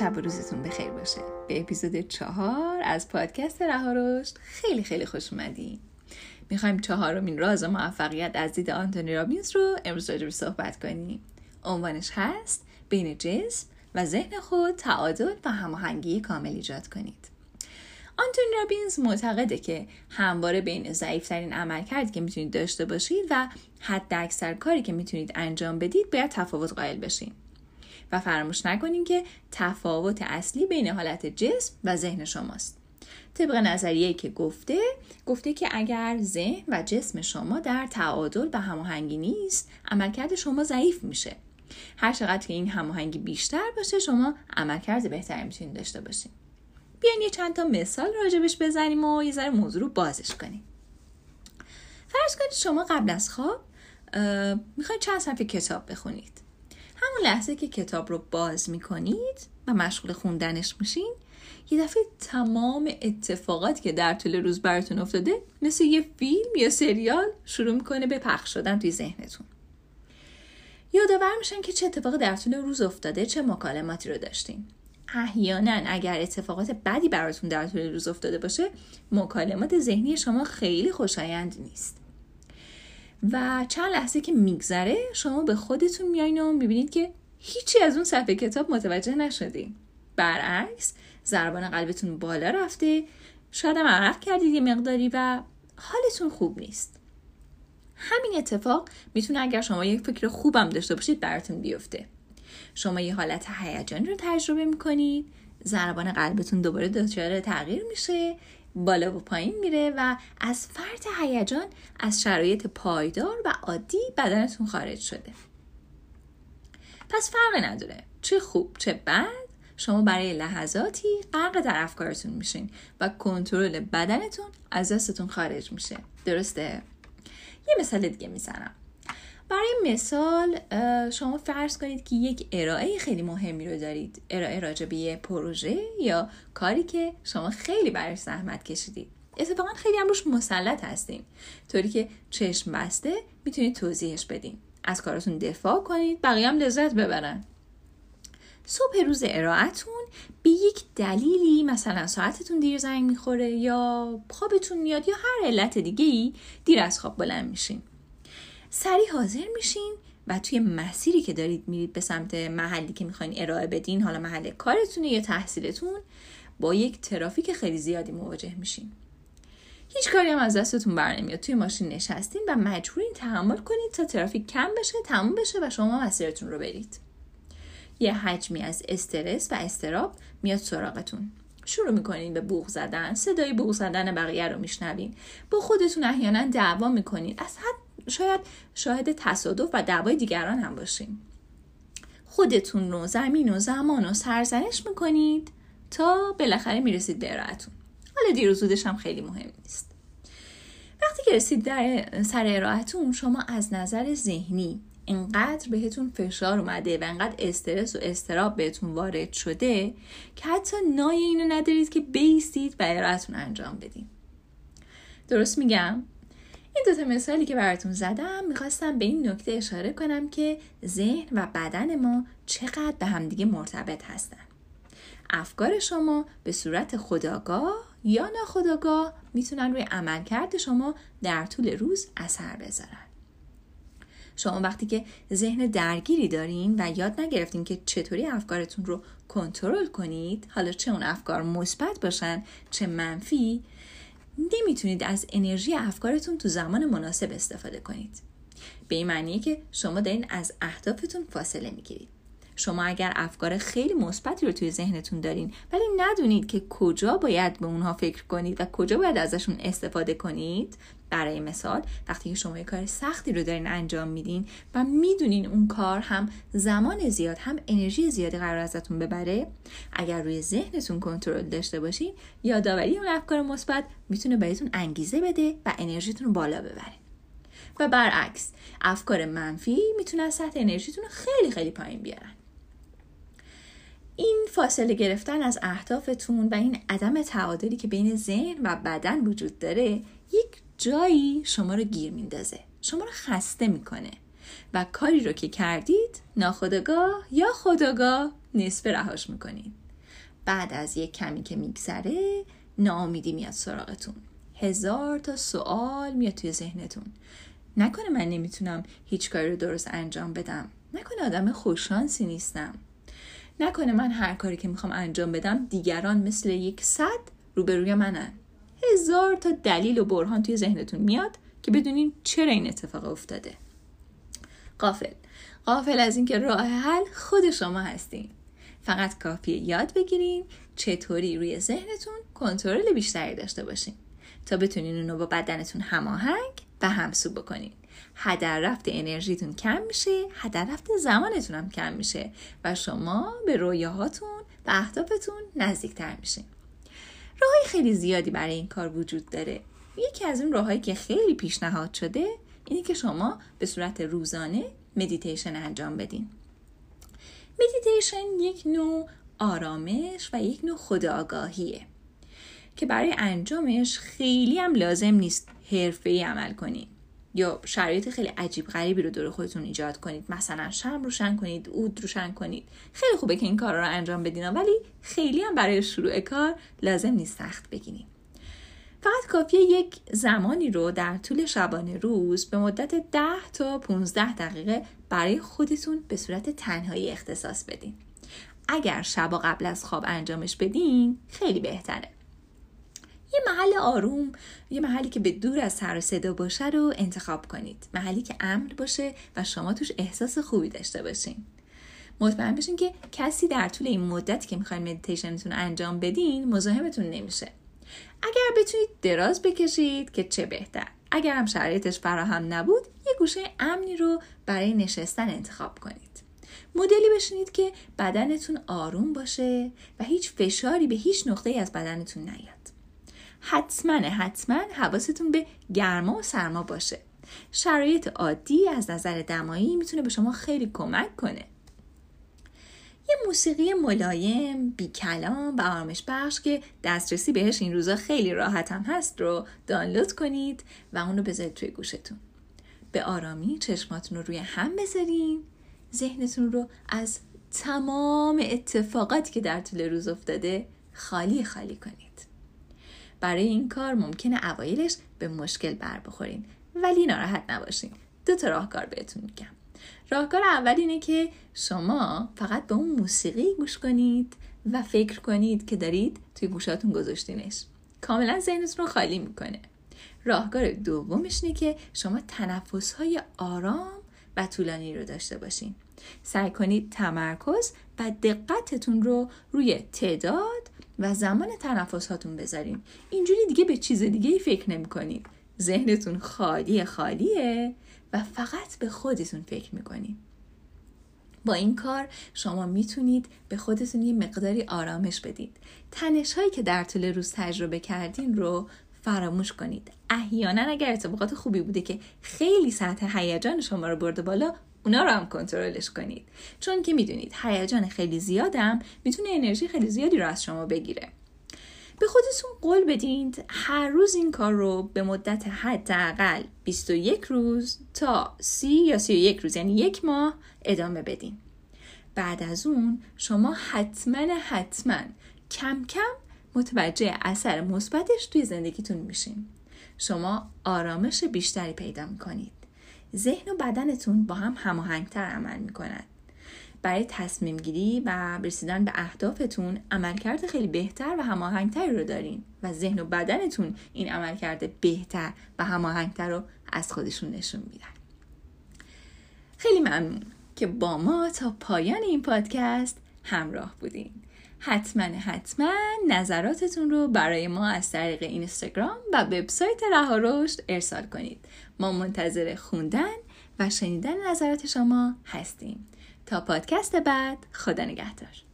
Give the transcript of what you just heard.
شب و روزتون بخیر باشه. به اپیزود چهار از پادکست رها رشد خیلی خیلی خوش اومدین. می‌خوایم چهارمین راز موفقیت از دید آنتونی رابینز رو امروز راجع صحبت کنیم. عنوانش هست بین جسم و ذهن خود تعادل و هماهنگی کامل ایجاد کنید. آنتونی رابینز معتقده که همواره بین ضعیفترین عمل کرد که می‌تونید داشته باشید و حد اکثر کاری که می‌تونید انجام بدید باید تفاوت قائل بشین. و فراموش نکنیم که تفاوت اصلی بین حالت جسم و ذهن شماست. طبق نظریه که گفته گفته که اگر ذهن و جسم شما در تعادل و هماهنگی نیست عملکرد شما ضعیف میشه. هر چقدر که این هماهنگی بیشتر باشه شما عملکرد بهتری می‌تونید داشته باشید بیاین یه چند تا مثال راجبش بزنیم و یه ذره موضوع رو بازش کنیم. فرض کنید شما قبل از خواب می‌خواید چند صفحه کتاب بخونید. همون لحظه که کتاب رو باز می‌کنید و مشغول خوندنش میشین یه دفعه تمام اتفاقات که در طول روز براتون افتاده مثل یه فیلم یا سریال شروع می‌کنه به پخش شدن توی ذهنتون. یادآور میشن که چه اتفاقی در طول روز افتاده چه مکالماتی رو داشتیم احیانا اگر اتفاقات بدی براتون در طول روز افتاده باشه مکالمات ذهنی شما خیلی خوشایند نیست. و چند لحظه که میگذره شما به خودتون میایین و می‌بینید که هیچی از اون صفحه کتاب متوجه نشدیم برعکس ضربان قلبتون بالا رفته. شاید هم عرق کردید یه مقداری و حالتون خوب نیست. همین اتفاق می‌تونه اگر شما یک فکر خوبم داشته باشید براتون بیفته. شما یه حالت هیجانی رو تجربه می‌کنید. ضربان قلبتون دوباره دچار تغییر میشه. بالا و پایین میره و از فرط هیجان از شرایط پایدار و عادی بدنتون خارج شده. پس فرق نداره. چه خوب چه بد شما برای لحظاتی غرق در افکارتون میشین و کنترل بدنتون از دستتون خارج میشه. درسته؟ یه مثال دیگه می‌زنم. برای مثال شما فرض کنید که یک ارائه خیلی مهمی رو دارید. ارائه راجع پروژه یا کاری که شما خیلی برای زحمت کشیدید. اتفاقا خیلی هم روش مسلط هستین. طوری که چشم بسته می‌تونید توضیحش بدین. از کارتون دفاع کنید بقیه هم لذت ببرن. صبح روز ارائهتون به یک دلیلی مثلا ساعتتون دیر زنگ می‌خوره یا خوابتون میاد یا هر علت دیگه ای دیر از خواب بلند میشین. سریع حاضر میشین و توی مسیری که دارید میرید به سمت محلی که می‌خواین ارائه بدین حالا محل کارتونه یا تحصیلتون با یک ترافیک خیلی زیادی مواجه میشین. هیچ کاری هم از دستتون بر نمیاد. توی ماشین نشستین و مجبورین تحمل کنید تا ترافیک کم بشه تموم بشه و شما مسیرتون رو برید. یه حجمی از استرس و استراب میاد سراغتون. شروع می‌کنین به بوغ زدن. صدای بوغ زدن بقیه رو میشنوین. با خودتون احیانا دعوا می‌کنید از حد شاید شاهد تصادف و دعوای دیگران هم باشین خودتون رو زمین و زمان و سرزنش می‌کنید تا بالاخره می‌رسید به ارائهتون. حالا دیر و زودش هم خیلی مهم نیست. وقتی که رسید در سر ارائهتون شما از نظر ذهنی انقدر بهتون فشار اومده و انقدر استرس و استراب بهتون وارد شده که حتی نای اینو ندارید که بیستید و ارائهتون انجام بدین. درست میگم؟ این دوتا مثالی که براتون زدم می‌خواستم به این نکته اشاره کنم که ذهن و بدن ما چقدر به همدیگه مرتبط هستن. افکار شما به صورت خداگاه یا ناخداگاه می‌تونن روی عملکرد شما در طول روز اثر بذارن. شما وقتی که ذهن درگیری دارین و یاد نگرفتین که چطوری افکارتون رو کنترل کنید حالا چه اون افکار مثبت باشن چه منفی نمی‌تونید از انرژی افکارتون تو زمان مناسب استفاده کنید. به این معنیه که شما دارین از اهدافتون فاصله می‌گیرید. شما اگر افکار خیلی مثبتی رو توی ذهنتون دارین ولی ندونید که کجا باید به اونها فکر کنید و کجا باید ازشون استفاده کنید برای مثال وقتی که شما یه کار سختی رو دارین انجام میدین و می‌دونین اون کار هم زمان زیاد هم انرژی زیادی قرار ازتون ببره اگر روی ذهنتون کنترل داشته باشین یادآوری اون افکار مثبت می‌تونه بهتون انگیزه بده و انرژیتون رو بالا ببره. و برعکس افکار منفی می‌تونن سطح انرژیتون رو خیلی خیلی پایین بیارن. این فاصله گرفتن از اهدافتون و این عدم تعادلی که بین ذهن و بدن وجود داره یک جایی شما رو گیر میندازه. شما رو خسته می‌کنه. و کاری رو که کردید ناخداگاه یا خداگاه نصف رهاش می‌کنید. بعد از یک کمی که میگذره ناامیدی میاد سراغتون. هزار تا سوال میاد توی ذهنتون. نکنه من نمی‌تونم هیچ کاری رو درست انجام بدم. نکنه آدم خوششانسی نیستم. نکنه من هر کاری که می‌خوام انجام بدم دیگران مثل یک صد روبروی منن. هزار تا دلیل و برهان توی ذهنتون میاد که بدونین چرا این اتفاق افتاده. قافل قافل از اینکه راه حل خود شما هستین. فقط کافیه یاد بگیرین چطوری روی ذهنتون کنترل بیشتری داشته باشین تا بتونین اونو با بدنتون هماهنگ و همسو بکنین. هدر رفت انرژیتون کم میشه هدر رفت زمانتون هم کم میشه و شما به رویاهاتون و اهدافتون نزدیکتر میشین. راههای خیلی زیادی برای این کار وجود داره. یکی از اون راههایی که خیلی پیشنهاد شده اینه که شما به صورت روزانه مدیتیشن انجام بدین. مدیتیشن یک نوع آرامش و یک نوع خودآگاهیه که برای انجامش خیلی هم لازم نیست حرفه‌ای عمل کنید یا شرایط خیلی عجیب غریبی رو دور خودتون ایجاد کنید مثلا شمع روشن کنید عود روشن کنید خیلی خوبه که این کار رو انجام بدین ولی خیلی هم برای شروع کار لازم نیست سخت بگیریم فقط کافیه یک زمانی رو در طول شبانه روز به مدت 10 تا 15 دقیقه برای خودتون به صورت تنهایی اختصاص بدین. اگر شبا قبل از خواب انجامش بدین خیلی بهتره. یه محل آروم یه محلی که به دور از سر و صدا باشه رو انتخاب کنید. محلی که امن باشه و شما توش احساس خوبی داشته باشین. مطمئن بشین که کسی در طول این مدت که می‌خواین مدیتیشنتون انجام بدین مزاحمتون نمیشه. اگر بتونید دراز بکشید که چه بهتر. اگر هم شرایطش فراهم نبود یه گوشه امنی رو برای نشستن انتخاب کنید. مدلی بشینید که بدنتون آروم باشه و هیچ فشاری به هیچ نقطه از بدنتون نیاد. حتما حتما حواستون به گرما و سرما باشه شرایط عادی از نظر دمایی می‌تونه به شما خیلی کمک کنه یه موسیقی ملایم، بی کلام و آرامش بخش که دسترسی بهش این روزا خیلی راحت هم هست رو دانلود کنید و اون رو بذارید توی گوشتون. به آرامی چشماتون رو روی هم بذارین ذهنتون رو از تمام اتفاقاتی که در طول روز افتاده خالی خالی کنید. برای این کار ممکنه اوایلش به مشکل بر بخورین ولی ناراحت نباشین. دو تا راهکار بهتون میگم. راهکار اول اینه که شما فقط به اون موسیقی گوش کنید و فکر کنید که دارید توی گوشاتون گذاشتینش کاملا ذهنتون رو خالی می‌کنه راهکار دومش اینه که شما تنفس های آرام و طولانی رو داشته باشین سعی کنید تمرکز و دقتتون رو روی تعداد و زمان تنفس هاتون بذارین. اینجوری دیگه به چیز دیگه ای فکر نمی کنید ذهنتون خالی خالیه و فقط به خودتون فکر می‌کنید با این کار شما می‌تونید به خودتون یه مقداری آرامش بدید. تنش هایی که در طول روز تجربه کردین رو فراموش کنید. احیانا اگر اتفاقات خوبی بوده که خیلی سطح هیجان شما رو برده بالا اونا رو هم کنترلش کنید. چون که می‌دونید هیجان خیلی زیادم می‌تونه انرژی خیلی زیادی رو از شما بگیره. به خودتون قول بدید هر روز این کار رو به مدت حداقل 21 روز تا 30 یا 31 روز یعنی یک ماه ادامه بدین. بعد از اون شما حتما حتما کم کم متوجه اثر مثبتش توی زندگیتون میشین. شما آرامش بیشتری پیدا می‌کنید. ذهن و بدنتون با هم هماهنگتر عمل می‌کنند برای تصمیم گیری و رسیدن به اهدافتون عملکرد خیلی بهتر و هماهنگتری رو دارین و ذهن و بدنتون این عملکرد بهتر و هماهنگتر رو از خودشون نشون میدن. خیلی ممنون که با ما تا پایان این پادکست همراه بودین. حتما حتما نظراتتون رو برای ما از طریق اینستاگرام و وبسایت رها رشد ارسال کنید. ما منتظر خوندن و شنیدن نظرات شما هستیم. تا پادکست بعد خدا نگهدار.